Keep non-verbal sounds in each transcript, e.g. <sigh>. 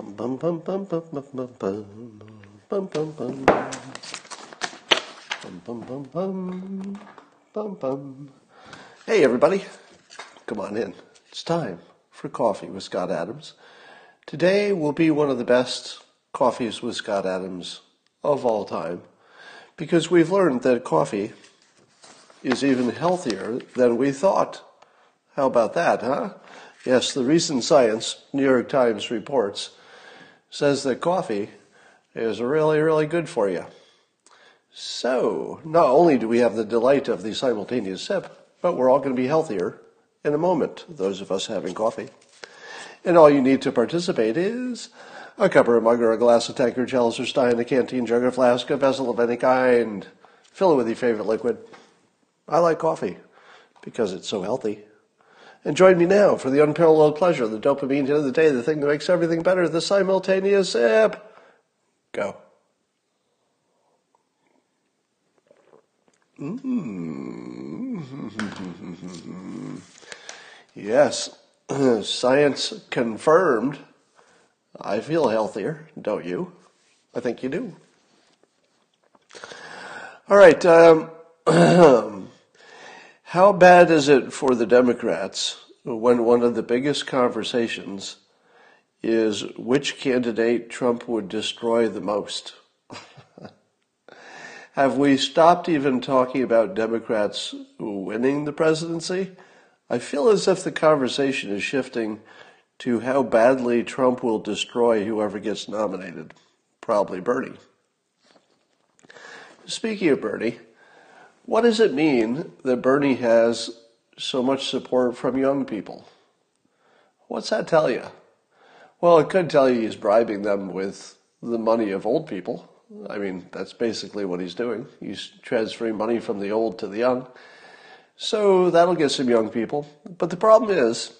Bum bum bum bum bum bum bum bum bum bum. Hey everybody, come on in. It's time for coffee with Scott Adams. Today will be one of the best coffees with Scott Adams of all time because we've learned that coffee is even healthier than we thought. How about that, huh? Yes, the recent science, New York Times reports, says that coffee is really, really good for you. So, not only do we have the delight of the simultaneous sip, but we're all going to be healthier in a moment, those of us having coffee. And all you need to participate is a cup or a mug or a glass, a tankard, chalice or stein, a canteen, jug or flask, a vessel of any kind. Fill it with your favorite liquid. I like coffee because it's so healthy. And join me now for the unparalleled pleasure, the dopamine hit of the day, the thing that makes everything better, the simultaneous sip. Go. Mm. <laughs> yes, <clears throat> science confirmed. I feel healthier, don't you? I think you do. All right. Um, <clears throat> how bad is it for the Democrats when one of the biggest conversations is which candidate Trump would destroy the most? <laughs> Have we stopped even talking about Democrats winning the presidency? I feel as if the conversation is shifting to how badly Trump will destroy whoever gets nominated. Probably Bernie. Speaking of Bernie, what does it mean that Bernie has so much support from young people? What's that tell you? Well, it could tell you he's bribing them with the money of old people. I mean, that's basically what he's doing. He's transferring money from the old to the young. So that'll get some young people. But the problem is,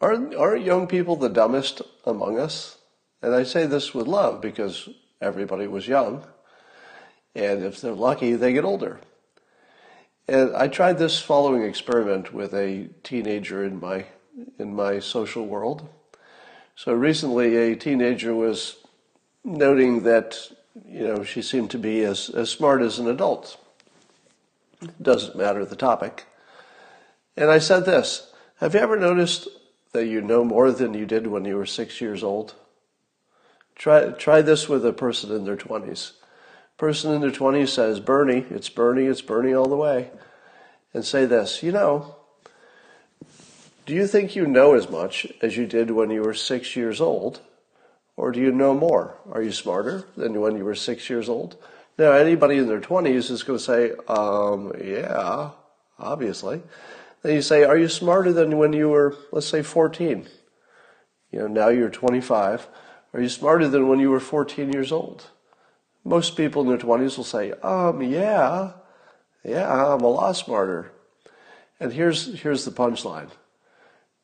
aren't, aren't young people the dumbest among us? And I say this with love because everybody was young. And if they're lucky, they get older. And I tried this following experiment with a teenager in my, in my social world. So recently, a teenager was noting that you know, she seemed to be as, as smart as an adult. Doesn't matter the topic. And I said this Have you ever noticed that you know more than you did when you were six years old? Try, try this with a person in their 20s. Person in their 20s says, Bernie, it's Bernie, it's Bernie all the way. And say this, you know, do you think you know as much as you did when you were six years old? Or do you know more? Are you smarter than when you were six years old? Now, anybody in their 20s is going to say, um, yeah, obviously. Then you say, are you smarter than when you were, let's say, 14? You know, now you're 25. Are you smarter than when you were 14 years old? Most people in their 20s will say, um, yeah, yeah, I'm a lot smarter. And here's, here's the punchline.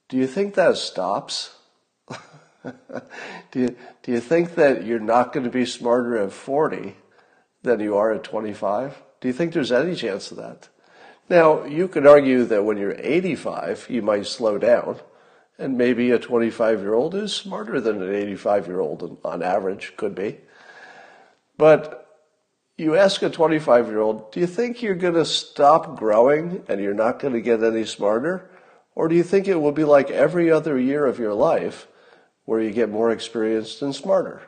Do you think that stops? <laughs> do you do you think that you're not going to be smarter at 40 than you are at 25? Do you think there's any chance of that? Now, you could argue that when you're 85, you might slow down, and maybe a 25 year old is smarter than an 85 year old on average, could be. But you ask a 25 year old, do you think you're going to stop growing and you're not going to get any smarter? Or do you think it will be like every other year of your life where you get more experienced and smarter.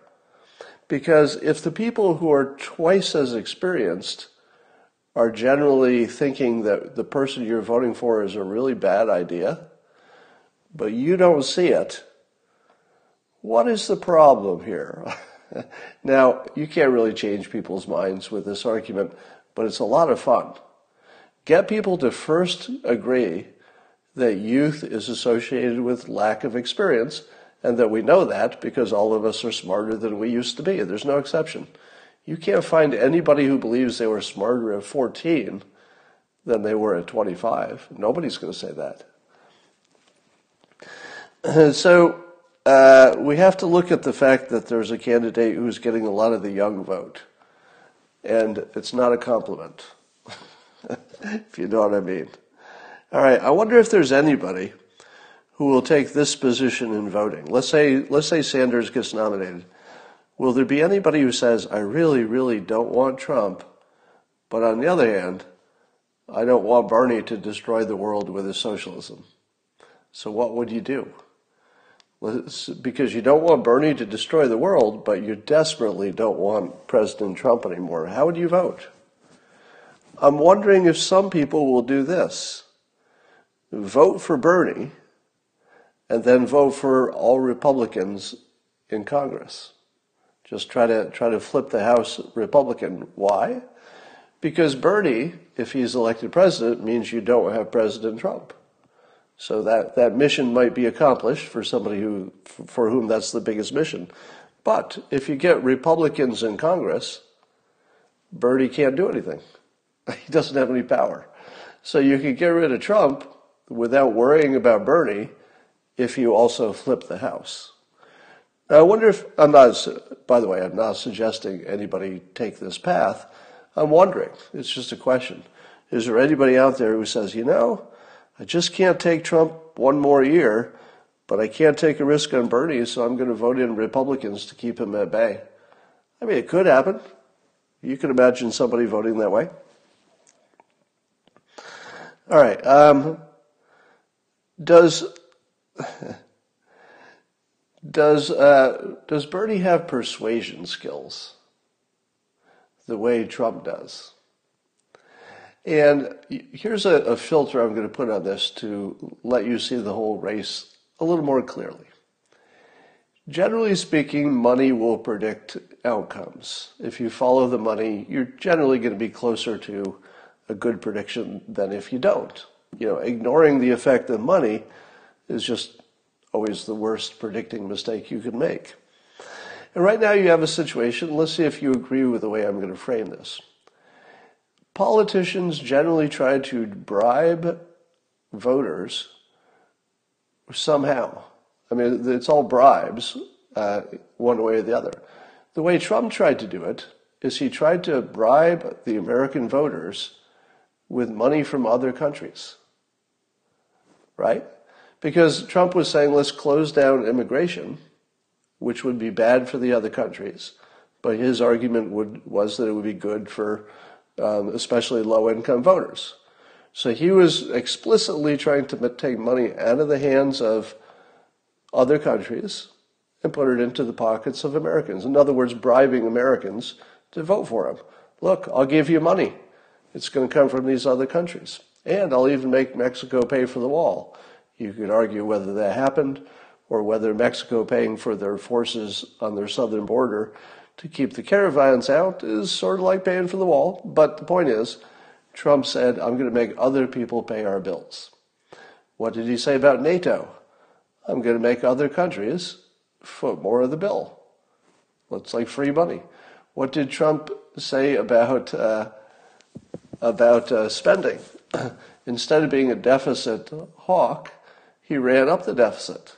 Because if the people who are twice as experienced are generally thinking that the person you're voting for is a really bad idea, but you don't see it, what is the problem here? <laughs> <laughs> now, you can't really change people's minds with this argument, but it's a lot of fun. Get people to first agree that youth is associated with lack of experience and that we know that because all of us are smarter than we used to be. There's no exception. You can't find anybody who believes they were smarter at 14 than they were at 25. Nobody's going to say that. <clears throat> So uh, we have to look at the fact that there's a candidate who's getting a lot of the young vote. And it's not a compliment, <laughs> if you know what I mean. All right, I wonder if there's anybody who will take this position in voting. Let's say, let's say Sanders gets nominated. Will there be anybody who says, I really, really don't want Trump, but on the other hand, I don't want Bernie to destroy the world with his socialism? So what would you do? Because you don't want Bernie to destroy the world, but you desperately don't want President Trump anymore. How would you vote? I'm wondering if some people will do this vote for Bernie and then vote for all Republicans in Congress. Just try to try to flip the House Republican. Why? Because Bernie, if he's elected president, means you don't have President Trump. So that, that mission might be accomplished for somebody who for whom that's the biggest mission. But if you get Republicans in Congress, Bernie can't do anything. <laughs> He doesn't have any power. So you could get rid of Trump without worrying about Bernie if you also <laughs> flip the House. Now, I wonder if, I'm not, by the way, I'm not suggesting anybody take this path. I'm wondering, it's just a question. Is there anybody out there who says, you know, I just can't take Trump one more year, but I can't take a risk on Bernie, so I'm going to vote in Republicans to keep him at bay? I mean, it could happen. You can imagine somebody voting that way. All right. Um, does <laughs> does uh, does Bernie have persuasion skills the way Trump does? And here's a, a filter I'm going to put on this to let you see the whole race a little more clearly. Generally speaking, money will predict outcomes. If you follow the money, you're generally going to be closer to a good prediction than if you don't. You know, ignoring the effect of money is just always the worst predicting mistake you can make. And right now you have a situation, let's see if you agree with the way I'm going to frame this. Politicians generally try to bribe voters somehow. I mean, it's all bribes, uh, one way or the other. The way Trump tried to do it is he tried to bribe the American voters with money from other countries. Right? Because Trump was saying, let's close down immigration, which would be bad for the other countries. But his argument would, was that it would be good for um, especially low income voters. So he was explicitly trying to take money out of the hands of other countries and put it into the pockets of Americans. In other words, bribing Americans to vote for him. Look, I'll give you money. It's going to come from these other countries. And I'll even make Mexico pay for the wall. You could argue whether that happened or whether Mexico paying for their forces on their southern border to keep the caravans out is sort of like paying for the wall. But the point is, Trump said, I'm going to make other people pay our bills. What did he say about NATO? I'm going to make other countries foot more of the bill. Looks like free money. What did Trump say about uh, about uh, spending? <clears throat> Instead of being a deficit hawk, he ran up the deficit.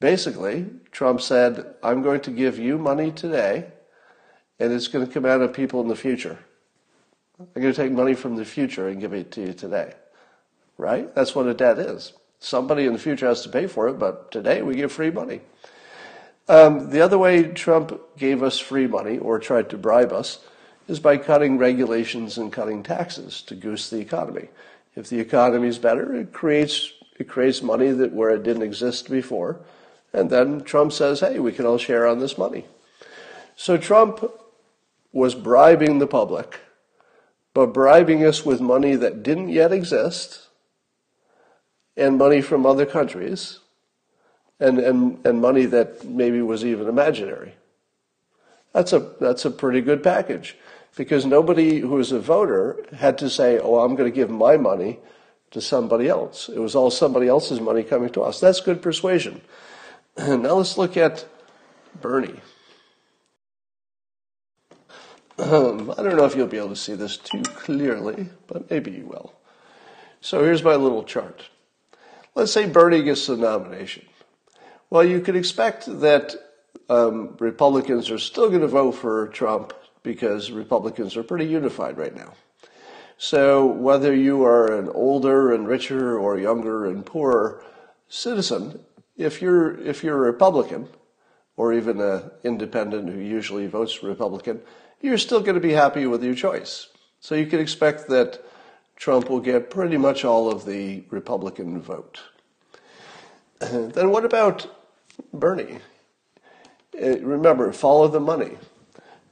Basically, Trump said, I'm going to give you money today, and it's going to come out of people in the future. I'm going to take money from the future and give it to you today. Right? That's what a debt is. Somebody in the future has to pay for it, but today we give free money. Um, the other way Trump gave us free money or tried to bribe us is by cutting regulations and cutting taxes to goose the economy. If the economy is better, it creates it creates money that where it didn't exist before. And then Trump says, hey, we can all share on this money. So Trump was bribing the public, but bribing us with money that didn't yet exist and money from other countries and, and, and money that maybe was even imaginary. That's a, that's a pretty good package because nobody who was a voter had to say, oh, I'm going to give my money to somebody else. It was all somebody else's money coming to us. That's good persuasion. Now let's look at Bernie. Um, I don't know if you'll be able to see this too clearly, but maybe you will. So here's my little chart. Let's say Bernie gets the nomination. Well, you could expect that um, Republicans are still going to vote for Trump because Republicans are pretty unified right now. So whether you are an older and richer or younger and poorer citizen, if you're if you're a Republican or even an independent who usually votes Republican, you're still going to be happy with your choice. So you can expect that Trump will get pretty much all of the Republican vote. <clears throat> then what about Bernie? Uh, remember, follow the money.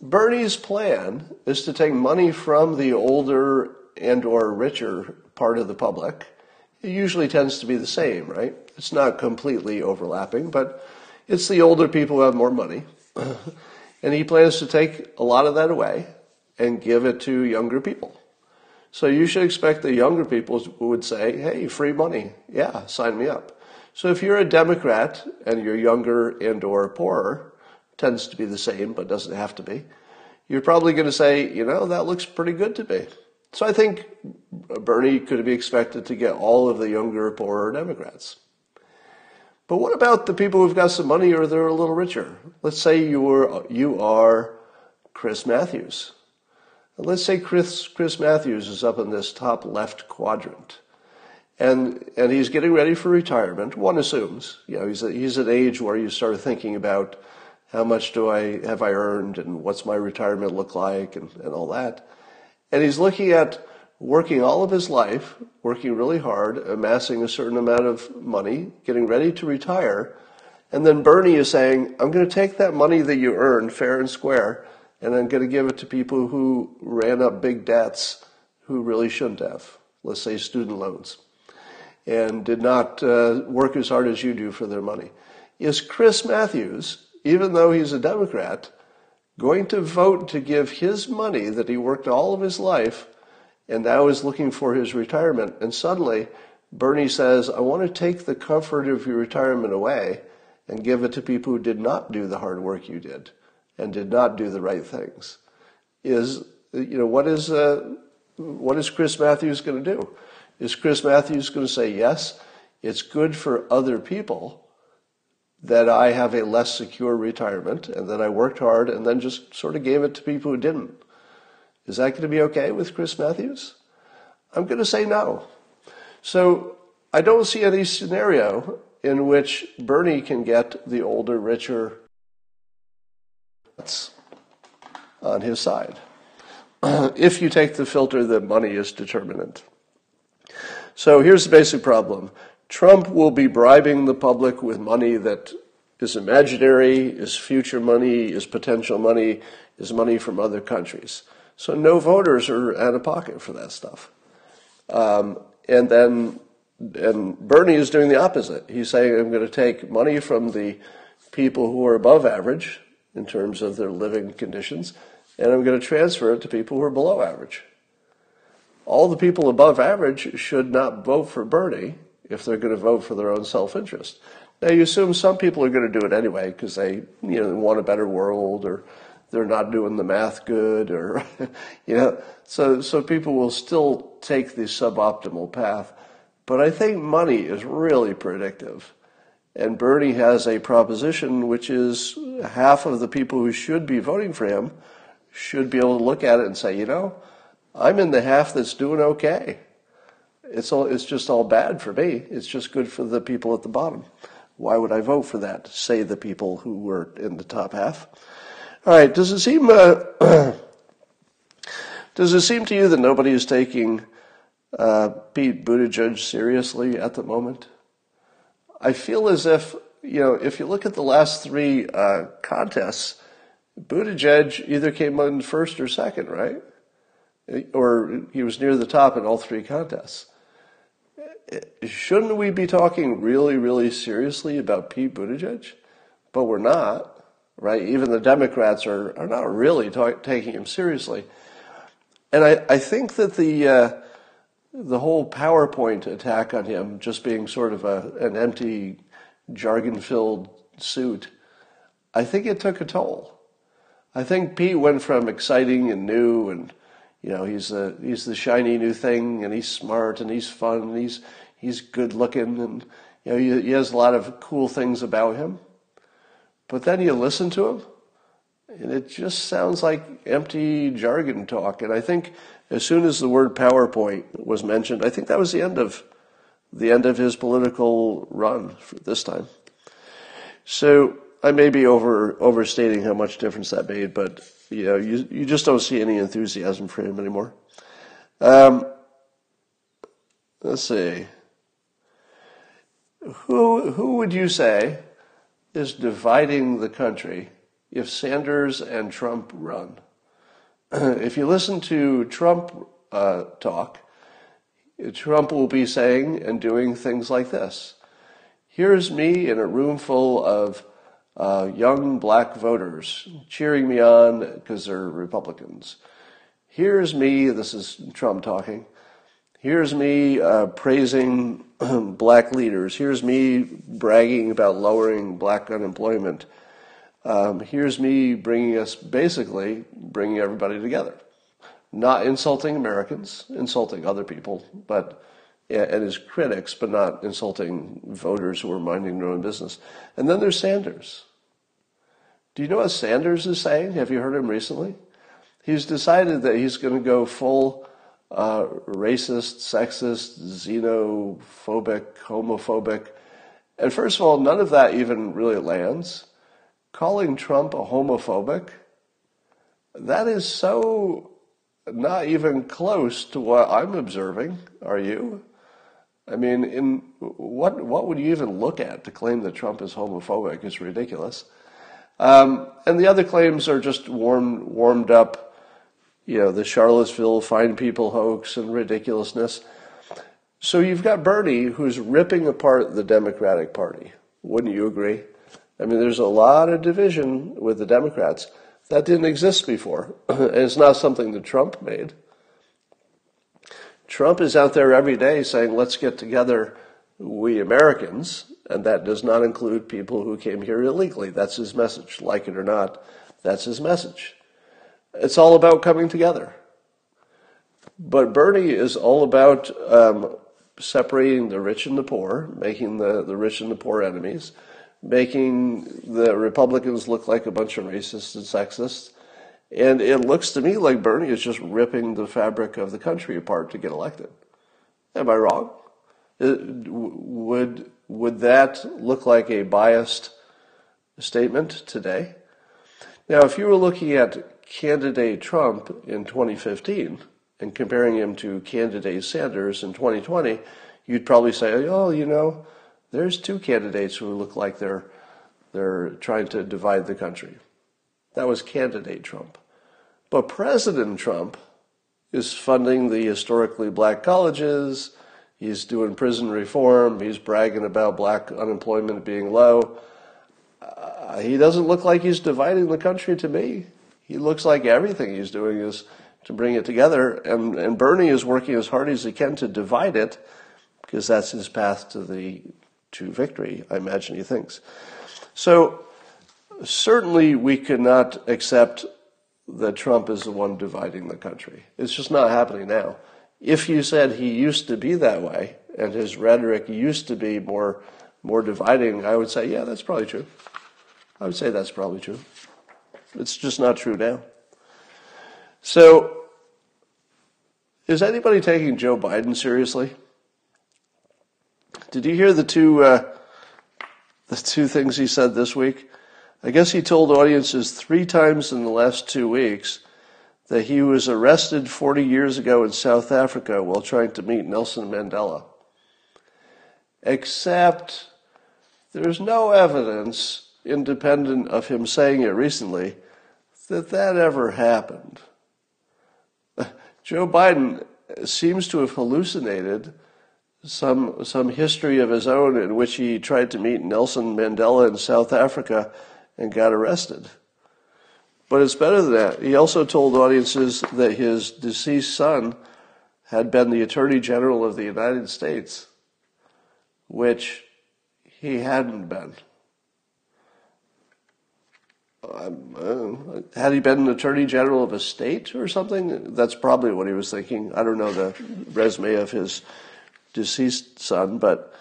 Bernie's plan is to take money from the older and or richer part of the public. It usually tends to be the same, right? It's not completely overlapping, but it's the older people who have more money. <clears throat> and he plans to take a lot of that away and give it to younger people. So you should expect the younger people would say, hey, free money. Yeah, sign me up. So if you're a Democrat and you're younger and or poorer, tends to be the same, but doesn't have to be, you're probably going to say, you know, that looks pretty good to me. So I think Bernie could be expected to get all of the younger, poorer Democrats. But what about the people who've got some money or they're a little richer? Let's say you are, you are Chris Matthews. Let's say Chris, Chris Matthews is up in this top left quadrant. And, and he's getting ready for retirement. One assumes, you know, he's, a, he's at age where you start thinking about how much do I, have I earned and what's my retirement look like and, and all that. And he's looking at working all of his life, working really hard, amassing a certain amount of money, getting ready to retire. And then Bernie is saying, I'm going to take that money that you earned fair and square, and I'm going to give it to people who ran up big debts who really shouldn't have. Let's say student loans. And did not uh, work as hard as you do for their money. Is Chris Matthews, even though he's a Democrat, going to vote to give his money that he worked all of his life and now is looking for his retirement. And suddenly, Bernie says, I want to take the comfort of your retirement away and give it to people who did not do the hard work you did and did not do the right things. Is, you know, what is, uh, what is Chris Matthews going to do? Is Chris Matthews going to say, yes, it's good for other people that I have a less secure retirement and that I worked hard and then just sort of gave it to people who didn't. Is that going to be okay with Chris Matthews? I'm going to say no. So I don't see any scenario in which Bernie can get the older, richer on his side. <clears throat> if you take the filter that money is determinant. So here's the basic problem. Trump will be bribing the public with money that is imaginary, is future money, is potential money, is money from other countries. So no voters are out of pocket for that stuff. Um, and then, and Bernie is doing the opposite. He's saying, I'm going to take money from the people who are above average in terms of their living conditions, and I'm going to transfer it to people who are below average. All the people above average should not vote for Bernie if they're going to vote for their own self-interest. Now you assume some people are going to do it anyway because they, you know, want a better world or they're not doing the math good or, <laughs> you know, so, so people will still take the suboptimal path. But I think money is really predictive. And Bernie has a proposition which is half of the people who should be voting for him should be able to look at it and say, you know, I'm in the half that's doing okay. It's all, it's just all bad for me. It's just good for the people at the bottom. Why would I vote for that? Say the people who were in the top half. All right. Does it seem uh, <clears throat> does it seem to you that nobody is taking uh, Pete Buttigieg seriously at the moment? I feel as if you know if you look at the last three uh, contests, Buttigieg either came in first or second, right? Or he was near the top in all three contests shouldn't we be talking really, really seriously about Pete Buttigieg? But we're not, right? Even the Democrats are, are not really taking him seriously. And I, I think that the, uh, the whole PowerPoint attack on him just being sort of a, an empty, jargon filled suit, I think it took a toll. I think Pete went from exciting and new and you know, he's the he's the shiny new thing and he's smart and he's fun and he's he's good looking and you know he, he has a lot of cool things about him. But then you listen to him and it just sounds like empty jargon talk. And I think as soon as the word PowerPoint was mentioned, I think that was the end of the end of his political run for this time. So I may be over overstating how much difference that made, but you know, you you just don't see any enthusiasm for him anymore. Um, let's see. Who who would you say is dividing the country if Sanders and Trump run? <clears throat> if you listen to Trump uh, talk, Trump will be saying and doing things like this. Here's me in a room full of uh, young black voters cheering me on because they're Republicans. Here's me, this is Trump talking. Here's me uh, praising <clears throat> black leaders. Here's me bragging about lowering black unemployment. Um, here's me bringing us, basically, bringing everybody together. Not insulting Americans, insulting other people, but and his critics, but not insulting voters who are minding their own business. And then there's Sanders. Do you know what Sanders is saying? Have you heard him recently? He's decided that he's going to go full uh, racist, sexist, xenophobic, homophobic. And first of all, none of that even really lands. Calling Trump a homophobic, that is so not even close to what I'm observing. Are you? I mean, in what what would you even look at to claim that Trump is homophobic? It's ridiculous. Um, and the other claims are just warmed warmed up, you know, the Charlottesville fine people hoax and ridiculousness. So you've got Bernie who's ripping apart the Democratic Party. Wouldn't you agree? I mean, there's a lot of division with the Democrats. That didn't exist before. <clears throat> and it's not something that Trump made. Trump is out there every day saying, let's get together, we Americans, and that does not include people who came here illegally. That's his message. Like it or not, that's his message. It's all about coming together. But Bernie is all about um, separating the rich and the poor, making the, the rich and the poor enemies, making the Republicans look like a bunch of racists and sexists. And it looks to me like Bernie is just ripping the fabric of the country apart to get elected. Am I wrong? Would would that look like a biased statement today? Now, if you were looking at candidate Trump in 2015 and comparing him to candidate Sanders in 2020, you'd probably say, oh, you know, there's two candidates who look like they're they're trying to divide the country. That was candidate Trump. But President Trump is funding the historically black colleges, He's doing prison reform. He's bragging about black unemployment being low. Uh, he doesn't look like he's dividing the country to me. He looks like everything he's doing is to bring it together. And, and Bernie is working as hard as he can to divide it because that's his path to the to victory, I imagine he thinks. So certainly we cannot accept that Trump is the one dividing the country. It's just not happening now. If you said he used to be that way and his rhetoric used to be more more dividing, I would say, yeah, that's probably true. I would say that's probably true. It's just not true now. So, is anybody taking Joe Biden seriously? Did you hear the two uh, the two things he said this week? I guess he told audiences three times in the last two weeks that he was arrested 40 years ago in South Africa while trying to meet Nelson Mandela. Except there's no evidence, independent of him saying it recently, that that ever happened. Joe Biden seems to have hallucinated some some history of his own in which he tried to meet Nelson Mandela in South Africa and got arrested. But it's better than that. He also told audiences that his deceased son had been the Attorney General of the United States, which he hadn't been. Uh, had he been an attorney general of a state or something? That's probably what he was thinking. I don't know the resume of his deceased son, but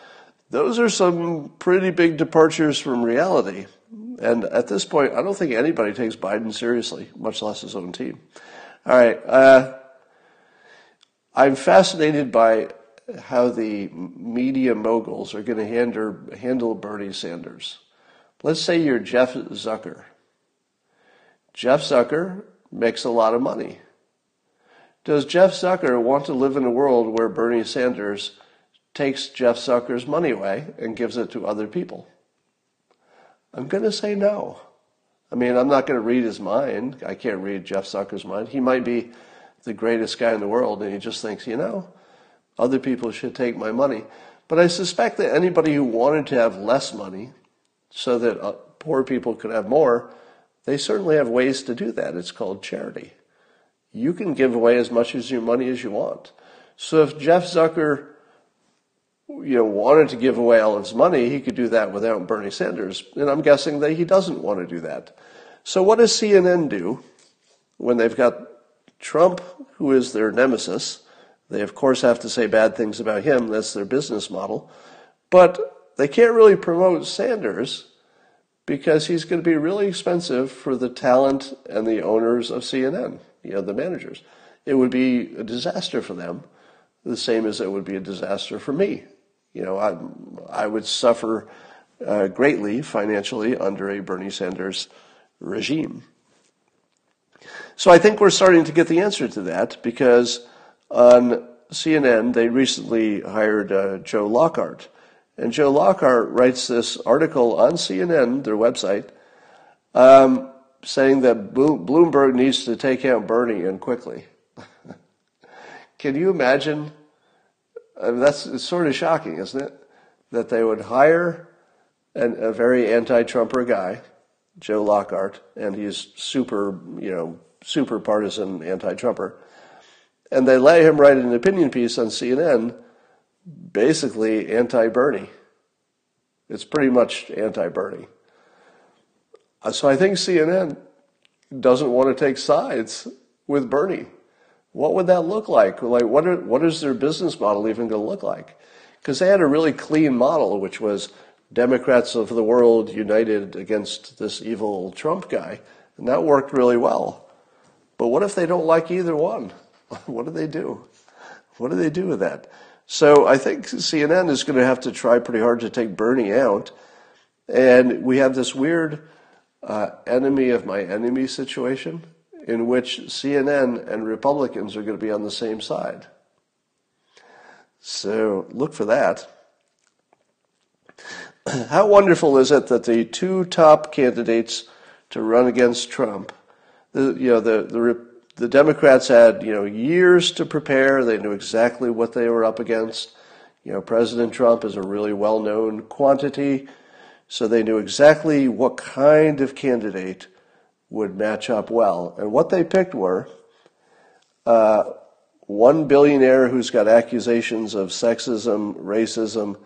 those are some pretty big departures from reality. And at this point, I don't think anybody takes Biden seriously, much less his own team. All right. Uh, I'm fascinated by how the media moguls are going to handle, handle Bernie Sanders. Let's say you're Jeff Zucker. Jeff Zucker makes a lot of money. Does Jeff Zucker want to live in a world where Bernie Sanders takes Jeff Zucker's money away and gives it to other people? I'm going to say no. I mean, I'm not going to read his mind. I can't read Jeff Zucker's mind. He might be the greatest guy in the world, and he just thinks, you know, other people should take my money. But I suspect that anybody who wanted to have less money so that uh, poor people could have more, they certainly have ways to do that. It's called charity. You can give away as much of your money as you want. So if Jeff Zucker you know, wanted to give away all of his money, he could do that without Bernie Sanders. And I'm guessing that he doesn't want to do that. So what does CNN do when they've got Trump, who is their nemesis, they, of course, have to say bad things about him. That's their business model. But they can't really promote Sanders because he's going to be really expensive for the talent and the owners of CNN, you know, the managers. It would be a disaster for them, the same as it would be a disaster for me. You know, I, I would suffer uh, greatly financially under a Bernie Sanders regime. So I think we're starting to get the answer to that because on CNN, they recently hired uh, Joe Lockhart. And Joe Lockhart writes this article on CNN, their website, um, saying that Bloomberg needs to take out Bernie and quickly. <laughs> Can you imagine? I mean, that's sort of shocking, isn't it? That they would hire an, a very anti-Trumper guy, Joe Lockhart, and he's super, you know, super partisan anti-Trumper and they let him write an opinion piece on CNN, basically anti Bernie. It's pretty much anti Bernie. Uh, so I think CNN doesn't want to take sides with Bernie. What would that look like? Like, what, are, what is their business model even going to look like? Because they had a really clean model, which was Democrats of the world united against this evil Trump guy. And that worked really well. But what if they don't like either one? <laughs> what do they do? What do they do with that? So I think CNN is going to have to try pretty hard to take Bernie out. And we have this weird uh, enemy of my enemy situation in which CNN and Republicans are going to be on the same side. So look for that. <clears throat> How wonderful is it that the two top candidates to run against Trump, the, you know, the, the the Democrats had, you know, years to prepare. They knew exactly what they were up against. You know, President Trump is a really well-known quantity, so they knew exactly what kind of candidate would match up well. And what they picked were uh, one billionaire who's got accusations of sexism, racism,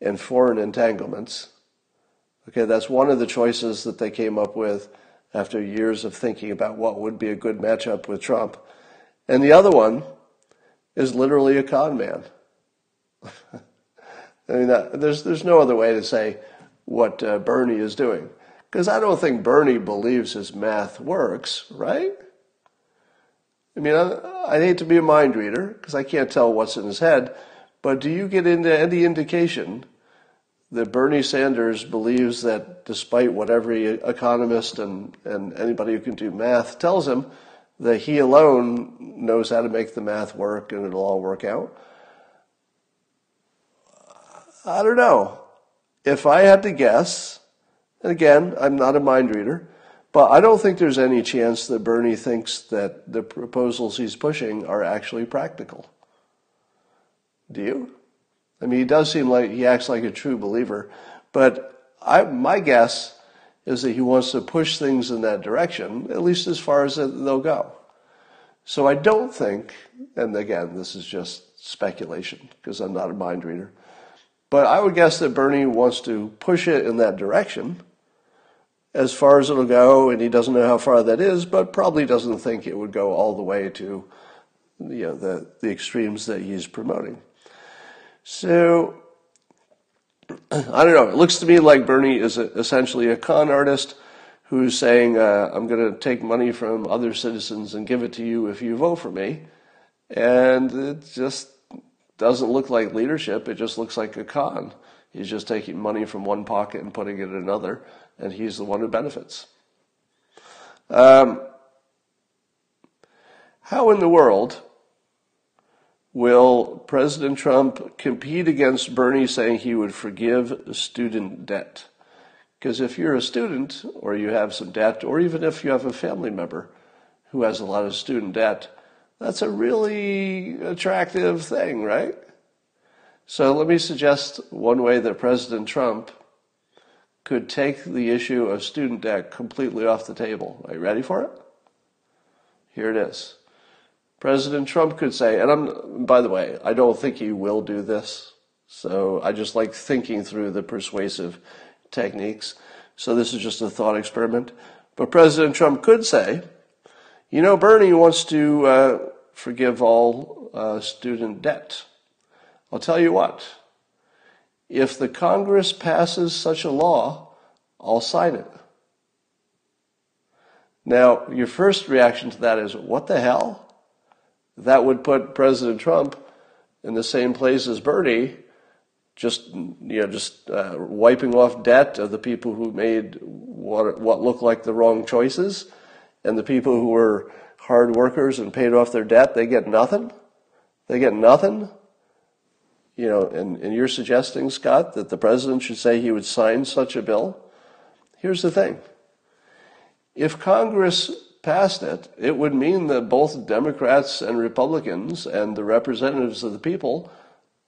and foreign entanglements. Okay, that's one of the choices that they came up with after years of thinking about what would be a good matchup with Trump. And the other one is literally a con man. <laughs> I mean, that, there's, there's no other way to say what uh, Bernie is doing. Because I don't think Bernie believes his math works, right? I mean, I, I hate to be a mind reader because I can't tell what's in his head, but do you get into any indication that Bernie Sanders believes that despite what every economist and, and anybody who can do math tells him, that he alone knows how to make the math work and it'll all work out. I don't know. If I had to guess, and again, I'm not a mind reader, but I don't think there's any chance that Bernie thinks that the proposals he's pushing are actually practical. Do you? I mean, he does seem like he acts like a true believer, but I, my guess is that he wants to push things in that direction, at least as far as they'll go. So I don't think, and again, this is just speculation because I'm not a mind reader, but I would guess that Bernie wants to push it in that direction. as far as it'll go, and he doesn't know how far that is, but probably doesn't think it would go all the way to you know, the, the extremes that he's promoting. So, <clears throat> I don't know. It looks to me like Bernie is a, essentially a con artist who's saying, uh, I'm going to take money from other citizens and give it to you if you vote for me. And it just doesn't look like leadership. It just looks like a con. He's just taking money from one pocket and putting it in another, and he's the one who benefits. Um, how in the world will President Trump compete against Bernie saying he would forgive student debt? Because if you're a student or you have some debt, or even if you have a family member who has a lot of student debt, that's a really attractive thing, right? So let me suggest one way that President Trump could take the issue of student debt completely off the table. Are you ready for it? Here it is. President Trump could say, and I'm, by the way, I don't think he will do this. So I just like thinking through the persuasive techniques. So this is just a thought experiment. But President Trump could say, you know, Bernie wants to uh, forgive all uh, student debt. I'll tell you what, if the Congress passes such a law, I'll sign it. Now, your first reaction to that is, what the hell? That would put President Trump in the same place as Bernie, just you know, just uh, wiping off debt of the people who made what what looked like the wrong choices, and the people who were hard workers and paid off their debt, they get nothing. They get nothing you know, and, and you're suggesting, Scott, that the president should say he would sign such a bill. Here's the thing. If Congress passed it, it would mean that both Democrats and Republicans and the representatives of the people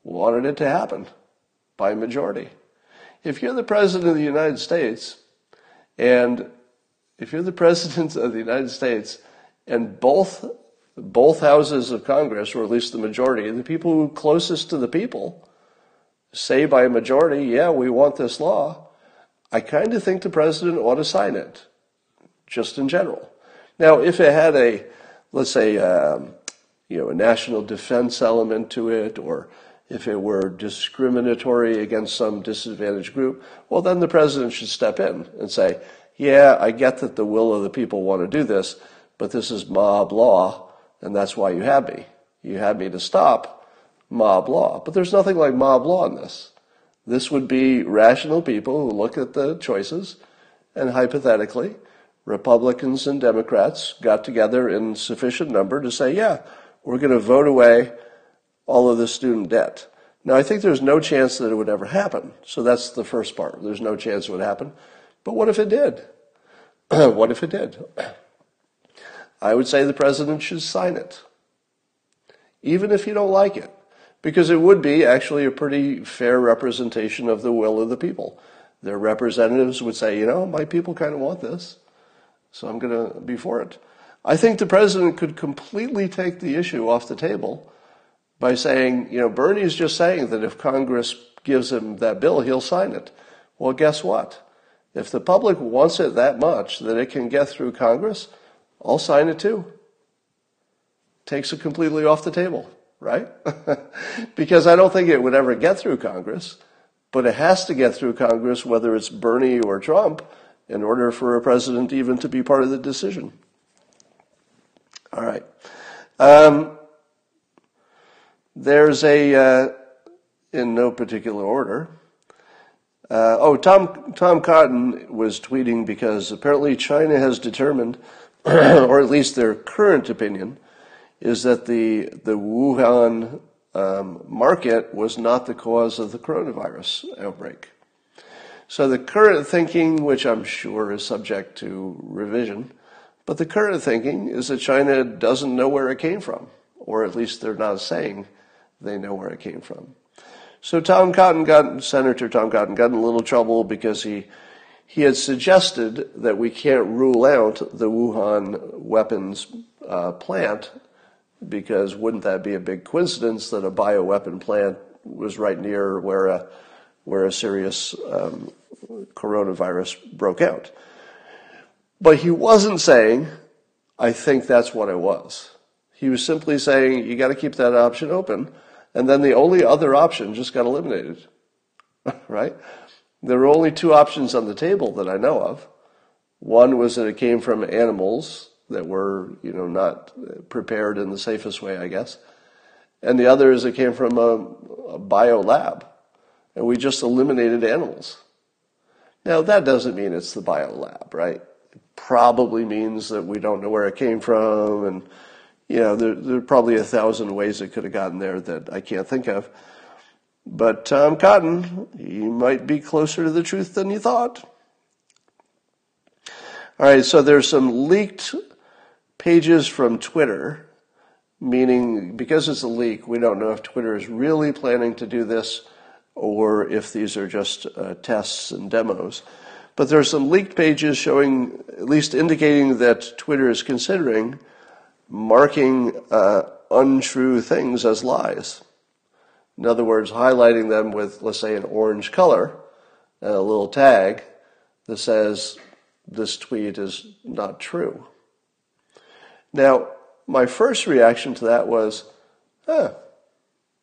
wanted it to happen by majority. If you're the president of the United States, and if you're the <laughs> president of the United States, and both both houses of Congress, or at least the majority, the people who closest to the people, say by majority, yeah, we want this law, I kind of think the president ought to sign it, just in general. Now, if it had a, let's say, um, you know, a national defense element to it, or if it were discriminatory against some disadvantaged group, well, then the president should step in and say, yeah, I get that the will of the people want to do this, but this is mob law and that's why you had me. You had me to stop mob law. But there's nothing like mob law in this. This would be rational people who look at the choices and hypothetically, Republicans and Democrats got together in sufficient number to say, yeah, we're going to vote away all of the student debt. Now, I think there's no chance that it would ever happen. So that's the first part. There's no chance it would happen. But what if it did? <clears throat> what if it did? <clears throat> I would say the president should sign it, even if you don't like it, because it would be actually a pretty fair representation of the will of the people. Their representatives would say, you know, my people kind of want this, so I'm going to be for it. I think the president could completely take the issue off the table by saying, you know, Bernie's just saying that if Congress gives him that bill, he'll sign it. Well, guess what? If the public wants it that much that it can get through Congress, I'll sign it too. Takes it completely off the table, right? <laughs> because I don't think it would ever get through Congress, but it has to get through Congress, whether it's Bernie or Trump, in order for a president even to be part of the decision. All right. Um, there's a, uh, in no particular order, uh, oh, Tom, Tom Cotton was tweeting because apparently China has determined <clears throat> or at least their current opinion, is that the, the Wuhan um, market was not the cause of the coronavirus outbreak. So the current thinking, which I'm sure is subject to revision, but the current thinking is that China doesn't know where it came from, or at least they're not saying they know where it came from. So Tom Cotton got, Senator Tom Cotton got in a little trouble because he he had suggested that we can't rule out the Wuhan weapons uh, plant because wouldn't that be a big coincidence that a bioweapon plant was right near where a where a serious um, coronavirus broke out? But he wasn't saying, I think that's what it was. He was simply saying, you got to keep that option open. And then the only other option just got eliminated. <laughs> right? There were only two options on the table that I know of. One was that it came from animals that were, you know, not prepared in the safest way, I guess. And the other is it came from a, a bio lab. And we just eliminated animals. Now, that doesn't mean it's the bio lab, right? It probably means that we don't know where it came from. And, you know, there, there are probably a thousand ways it could have gotten there that I can't think of. But Tom Cotton, he might be closer to the truth than you thought. All right, so there's some leaked pages from Twitter, meaning because it's a leak, we don't know if Twitter is really planning to do this or if these are just uh, tests and demos. But there are some leaked pages showing, at least indicating that Twitter is considering marking uh, untrue things as lies. In other words, highlighting them with, let's say, an orange color and a little tag that says this tweet is not true. Now, my first reaction to that was, huh,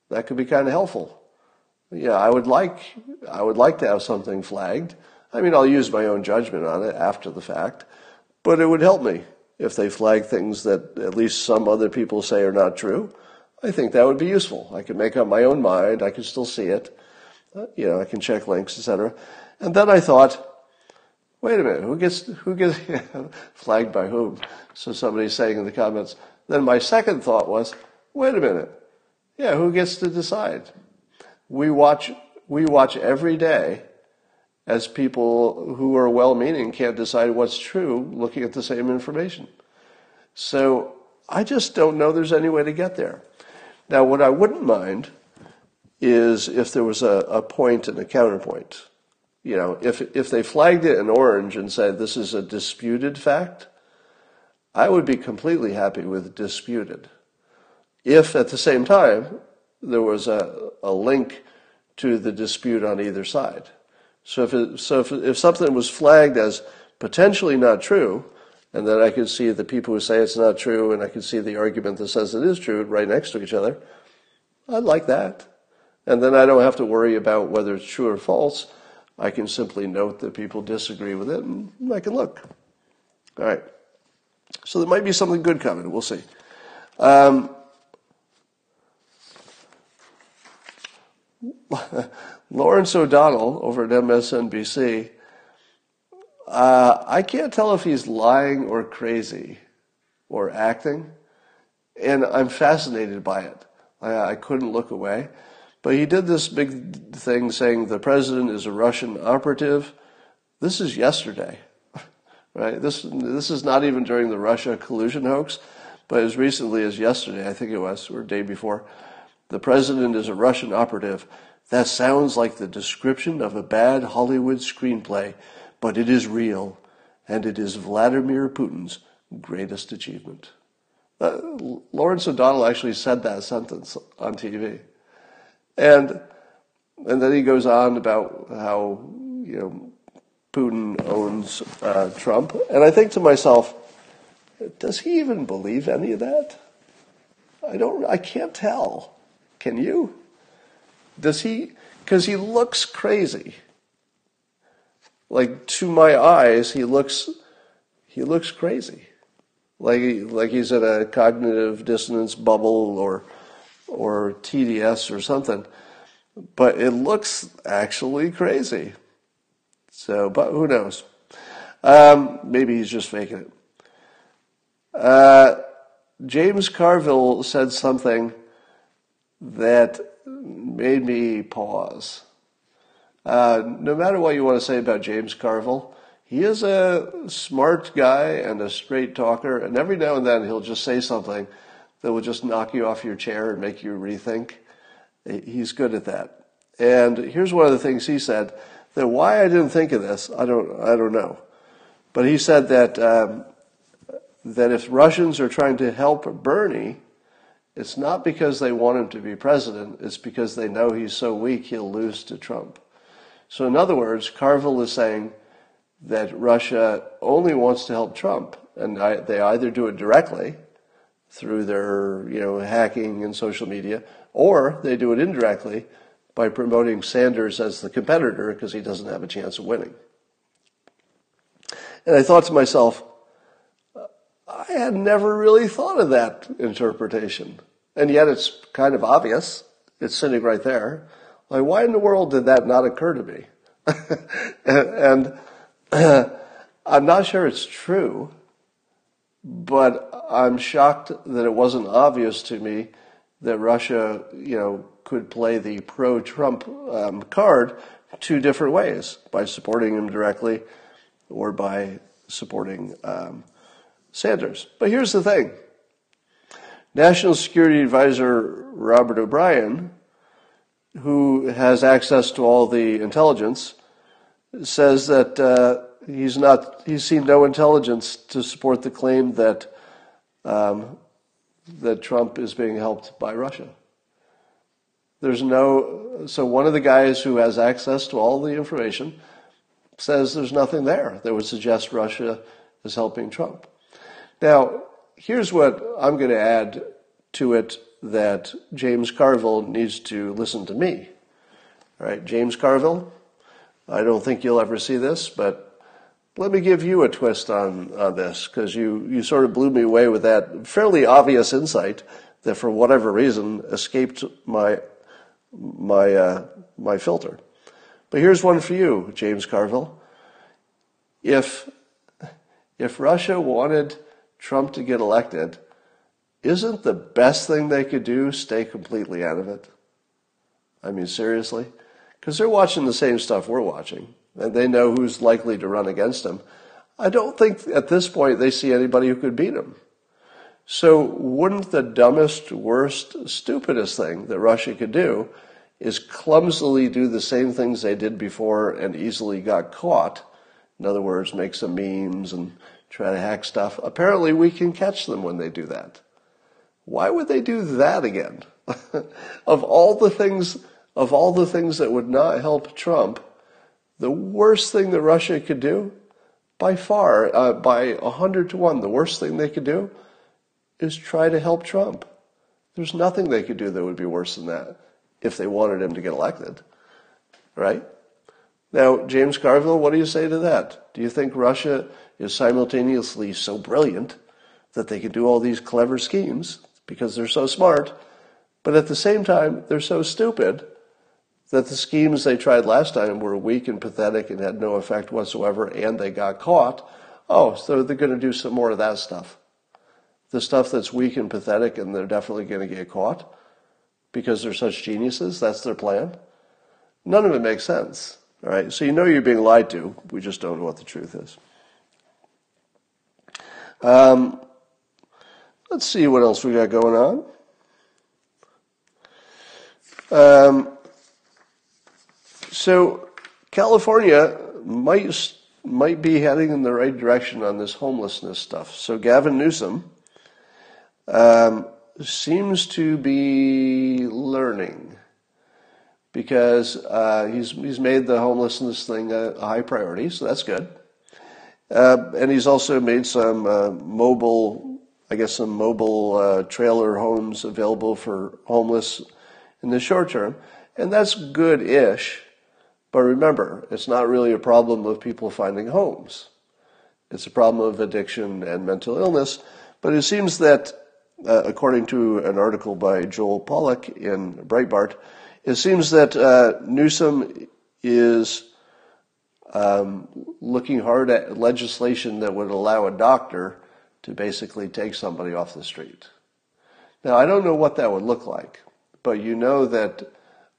that could be kind of helpful. Yeah, I would like I would like to have something flagged. I mean, I'll use my own judgment on it after the fact, but it would help me if they flag things that at least some other people say are not true. I think that would be useful. I could make up my own mind. I could still see it. Uh, you know, I can check links, etc. And then I thought, wait a minute, who gets who gets <laughs> flagged by whom? So somebody's saying in the comments. Then my second thought was, wait a minute, yeah, who gets to decide? We watch we watch every day as people who are well-meaning can't decide what's true looking at the same information. So I just don't know there's any way to get there. Now, what I wouldn't mind is if there was a, a point and a counterpoint. You know, if, if they flagged it in orange and said this is a disputed fact, I would be completely happy with disputed. If at the same time there was a, a link to the dispute on either side. So if it, so if, if something was flagged as potentially not true, and then I could see the people who say it's not true, and I could see the argument that says it is true right next to each other. I'd like that. And then I don't have to worry about whether it's true or false. I can simply note that people disagree with it, and I can look. All right. So there might be something good coming. We'll see. Um, <laughs> Lawrence O'Donnell over at MSNBC uh, I can't tell if he's lying or crazy or acting, and I'm fascinated by it. I, I couldn't look away. But he did this big thing saying the president is a Russian operative. This is yesterday, <laughs> right? This, this is not even during the Russia collusion hoax, but as recently as yesterday, I think it was, or day before, the president is a Russian operative. That sounds like the description of a bad Hollywood screenplay but it is real, and it is Vladimir Putin's greatest achievement. Uh, Lawrence O'Donnell actually said that sentence on TV. And, and then he goes on about how, you know, Putin owns uh, Trump. And I think to myself, does he even believe any of that? I don't, I can't tell. Can you? Does he, because he looks crazy like to my eyes, he looks he looks crazy, like like he's in a cognitive dissonance bubble or or TDS or something. But it looks actually crazy. So, but who knows? Um, maybe he's just faking it. Uh, James Carville said something that made me pause. Uh, no matter what you want to say about James Carville, he is a smart guy and a straight talker, and every now and then he'll just say something that will just knock you off your chair and make you rethink. He's good at that. And here's one of the things he said that why I didn't think of this, I don't, I don't know. But he said that, um, that if Russians are trying to help Bernie, it's not because they want him to be president, it's because they know he's so weak he'll lose to Trump. So, in other words, Carville is saying that Russia only wants to help Trump, and I, they either do it directly through their you know hacking and social media, or they do it indirectly by promoting Sanders as the competitor because he doesn't have a chance of winning. And I thought to myself, I had never really thought of that interpretation. And yet it's kind of obvious. It's sitting right there. Like, why in the world did that not occur to me? <laughs> and, <clears throat> I'm not sure it's true, but I'm shocked that it wasn't obvious to me that Russia, you know, could play the pro-Trump um, card two different ways by supporting him directly or by supporting um, Sanders. But here's the thing: National Security Advisor Robert O'Brien, who has access to all the intelligence, says that uh, he's not. He's seen no intelligence to support the claim that um, that Trump is being helped by Russia. There's no, so one of the guys who has access to all the information says there's nothing there that would suggest Russia is helping Trump. Now, here's what I'm going to add to it that James Carville needs to listen to me. All right, James Carville, I don't think you'll ever see this, but let me give you a twist on, on this because you, you sort of blew me away with that fairly obvious insight that for whatever reason escaped my my uh, my filter. But here's one for you, James Carville. If if Russia wanted Trump to get elected, isn't the best thing they could do stay completely out of it? I mean, seriously? Because they're watching the same stuff we're watching, and they know who's likely to run against him. I don't think at this point they see anybody who could beat him. So, wouldn't the dumbest, worst, stupidest thing that Russia could do is clumsily do the same things they did before and easily got caught? In other words, make some memes and try to hack stuff. Apparently, we can catch them when they do that. Why would they do that again? <laughs> of all the things, of all the things that would not help Trump, the worst thing that Russia could do, by far, uh, by a hundred to one, the worst thing they could do is try to help Trump. There's nothing they could do that would be worse than that if they wanted him to get elected. Right? Now, James Carville, what do you say to that? Do you think Russia is simultaneously so brilliant that they can do all these clever schemes because they're so smart, but at the same time, they're so stupid that the schemes they tried last time were weak and pathetic and had no effect whatsoever, and they got caught? Oh, so they're going to do some more of that stuff the stuff that's weak and pathetic and they're definitely going to get caught because they're such geniuses. That's their plan. None of it makes sense. All right. So you know you're being lied to. We just don't know what the truth is. Um, let's see what else we got going on. Um, so California might might be heading in the right direction on this homelessness stuff. So Gavin Newsom um, seems to be learning because uh, he's he's made the homelessness thing a, a high priority, so that's good. Uh, and he's also made some uh, mobile, I guess, some mobile uh, trailer homes available for homeless in the short term, and that's good-ish. But remember, it's not really a problem of people finding homes. It's a problem of addiction and mental illness. But it seems that uh, according to an article by Joel Pollak in Breitbart, it seems that uh, Newsom is um, looking hard at legislation that would allow a doctor to basically take somebody off the street. Now, I don't know what that would look like, but you know that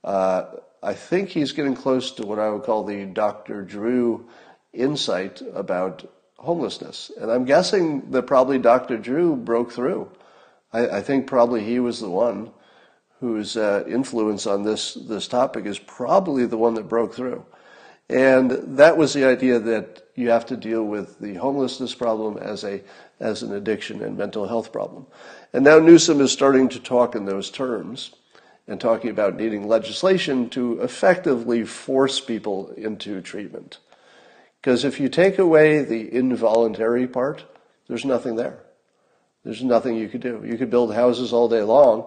uh, I think he's getting close to what I would call the Dr. Drew insight about homelessness. And I'm guessing that probably Dr. Drew broke through I, I think probably he was the one whose uh, influence on this this topic is probably the one that broke through. And that was the idea that you have to deal with the homelessness problem as a as an addiction and mental health problem. And now Newsom is starting to talk in those terms and talking about needing legislation to effectively force people into treatment. Because if you take away the involuntary part, there's nothing there. There's nothing you could do. You could build houses all day long,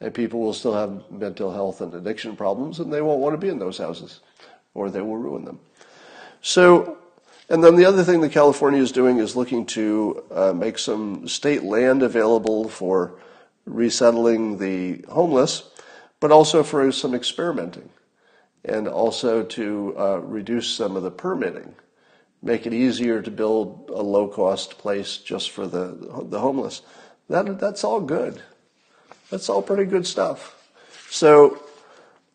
and people will still have mental health and addiction problems, and they won't want to be in those houses, or they will ruin them. So, and then the other thing that California is doing is looking to uh, make some state land available for resettling the homeless, but also for some experimenting, and also to uh, reduce some of the permitting make it easier to build a low cost place just for the the homeless. That that's all good. That's all pretty good stuff. So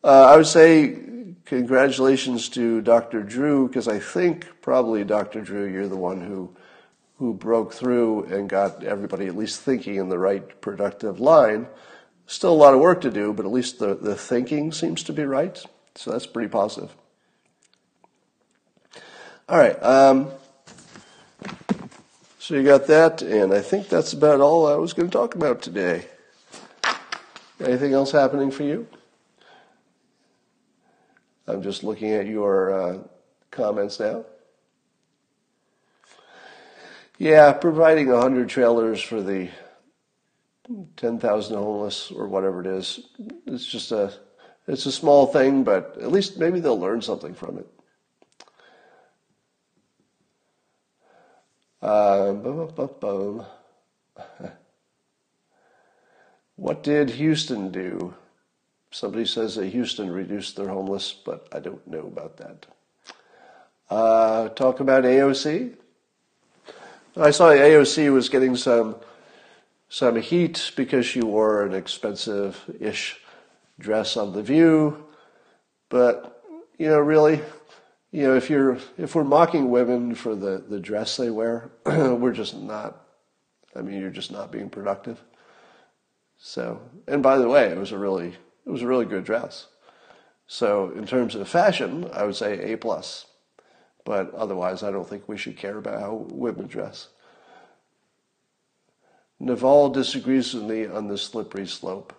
uh, I would say congratulations to Dr. Drew because I think probably Dr. Drew, you're the one who who broke through and got everybody at least thinking in the right productive line. Still a lot of work to do, but at least the, the thinking seems to be right. So that's pretty positive. All right. Um, so you got that, and I think that's about all I was going to talk about today. Anything else happening for you? I'm just looking at your uh, comments now. Yeah, providing 100 trailers for the 10,000 homeless or whatever it is. It's just a it's a small thing, but at least maybe they'll learn something from it. Uh, <laughs> what did Houston do? Somebody says that Houston reduced their homeless, but I don't know about that. Uh, talk about AOC. I saw AOC was getting some some heat because she wore an expensive-ish dress on The View, but you know, really, you know, if you're if we're mocking women for the the dress they wear, <clears throat> we're just not. I mean, you're just not being productive. So, and by the way, it was a really it was a really good dress. So, in terms of fashion, I would say A plus. But otherwise, I don't think we should care about how women dress. Naval disagrees with me on the slippery slope.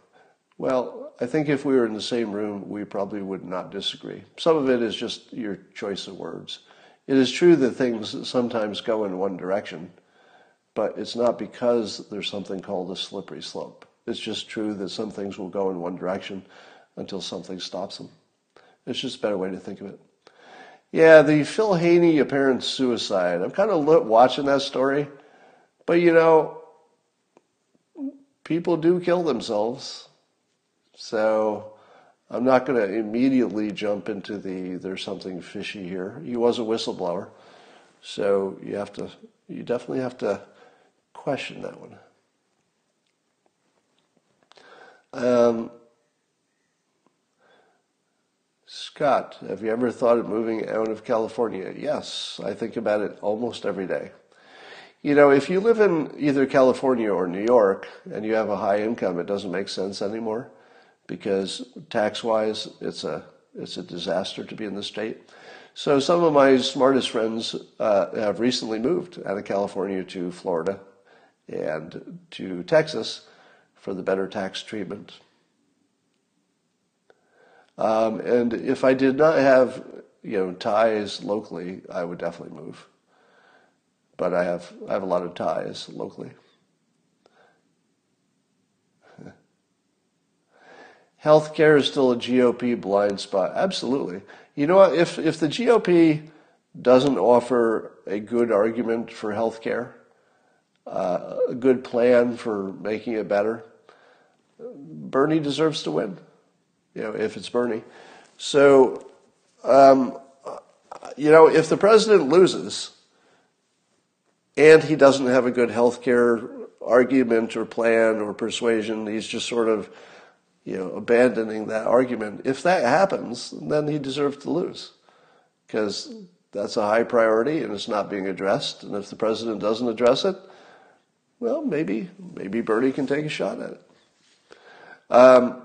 Well, I think if we were in the same room, we probably would not disagree. Some of it is just your choice of words. It is true that things sometimes go in one direction, but it's not because there's something called a slippery slope. It's just true that some things will go in one direction until something stops them. It's just a better way to think of it. Yeah, the Phil Haney apparent suicide. I'm kind of watching that story, but you know, people do kill themselves. So I'm not going to immediately jump into the there's something fishy here. He was a whistleblower, so you have to you definitely have to question that one. Um, Scott, have you ever thought of moving out of California? Yes, I think about it almost every day. You know, if you live in either California or New York and you have a high income, it doesn't make sense anymore because tax wise, it's a, it's a disaster to be in the state. So some of my smartest friends uh, have recently moved out of California to Florida and to Texas for the better tax treatment. Um, and if I did not have, you know, ties locally, I would definitely move. But I have, I have a lot of ties locally. <laughs> healthcare is still a GOP blind spot. Absolutely. You know what? If if the GOP doesn't offer a good argument for healthcare, uh, a good plan for making it better, Bernie deserves to win. You know, if it's Bernie. So, um, you know, if the president loses and he doesn't have a good health care argument or plan or persuasion, he's just sort of you know, abandoning that argument. If that happens, then he deserves to lose because that's a high priority and it's not being addressed. And if the president doesn't address it, well, maybe maybe Bernie can take a shot at it. Um,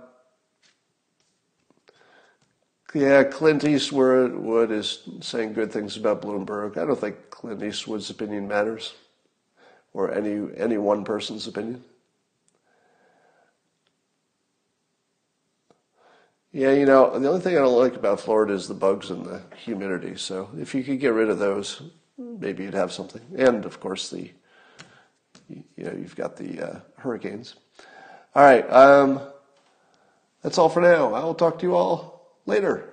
yeah, Clint Eastwood is saying good things about Bloomberg. I don't think Clint Eastwood's opinion matters, or any any one person's opinion. Yeah, you know, the only thing I don't like about Florida is the bugs and the humidity. So if you could get rid of those, maybe you'd have something. And of course, the you know you've got the uh, hurricanes. All right, um, that's all for now. I will talk to you all later.